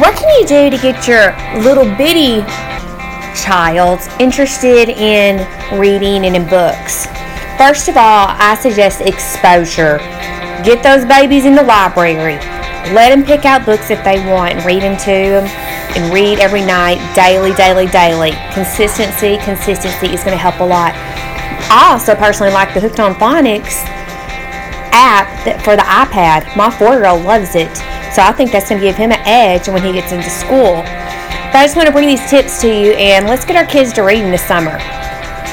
what can you do to get your little bitty child interested in reading and in books? First of all, I suggest exposure. Get those babies in the library. Let them pick out books if they want and read them to them and read every night, daily, daily, daily. Consistency, consistency is going to help a lot. I also personally like the Hooked on Phonics app that, for the iPad. My four year old loves it. So I think that's going to give him an edge when he gets into school. But I just want to bring these tips to you and let's get our kids to reading this summer.